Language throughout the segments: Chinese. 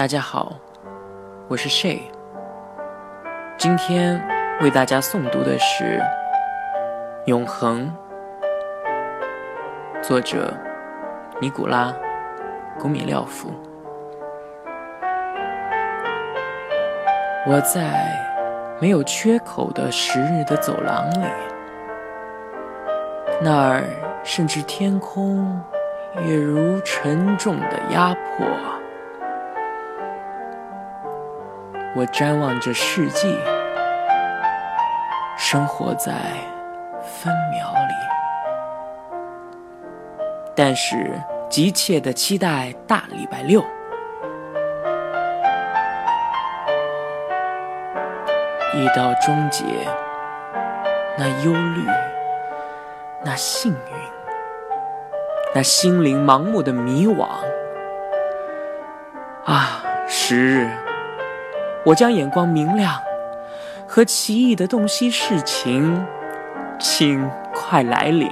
大家好，我是 Shay。今天为大家诵读的是《永恒》，作者尼古拉·古米廖夫。我在没有缺口的时日的走廊里，那儿甚至天空也如沉重的压迫。我瞻望着世纪，生活在分秒里，但是急切的期待大礼拜六，一到终结，那忧虑，那幸运，那心灵盲目的迷惘，啊，时日。我将眼光明亮，和奇异的洞悉事情，请快来临。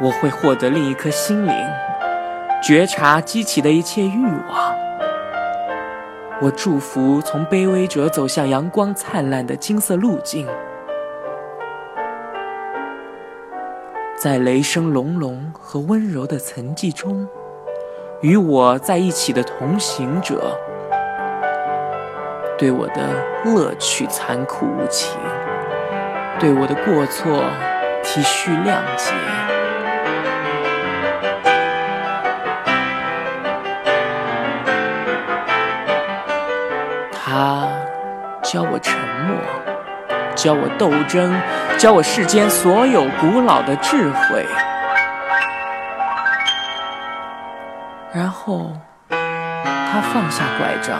我会获得另一颗心灵，觉察激起的一切欲望。我祝福从卑微者走向阳光灿烂的金色路径，在雷声隆隆和温柔的沉寂中。与我在一起的同行者，对我的乐趣残酷无情，对我的过错体恤谅解。他教我沉默，教我斗争，教我世间所有古老的智慧。然后，他放下拐杖，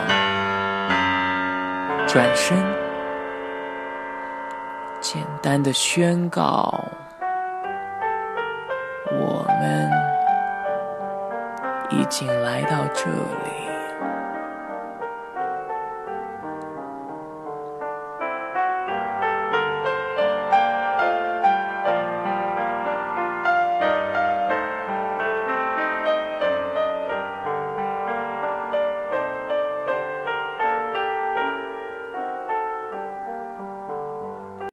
转身，简单的宣告：我们已经来到这里。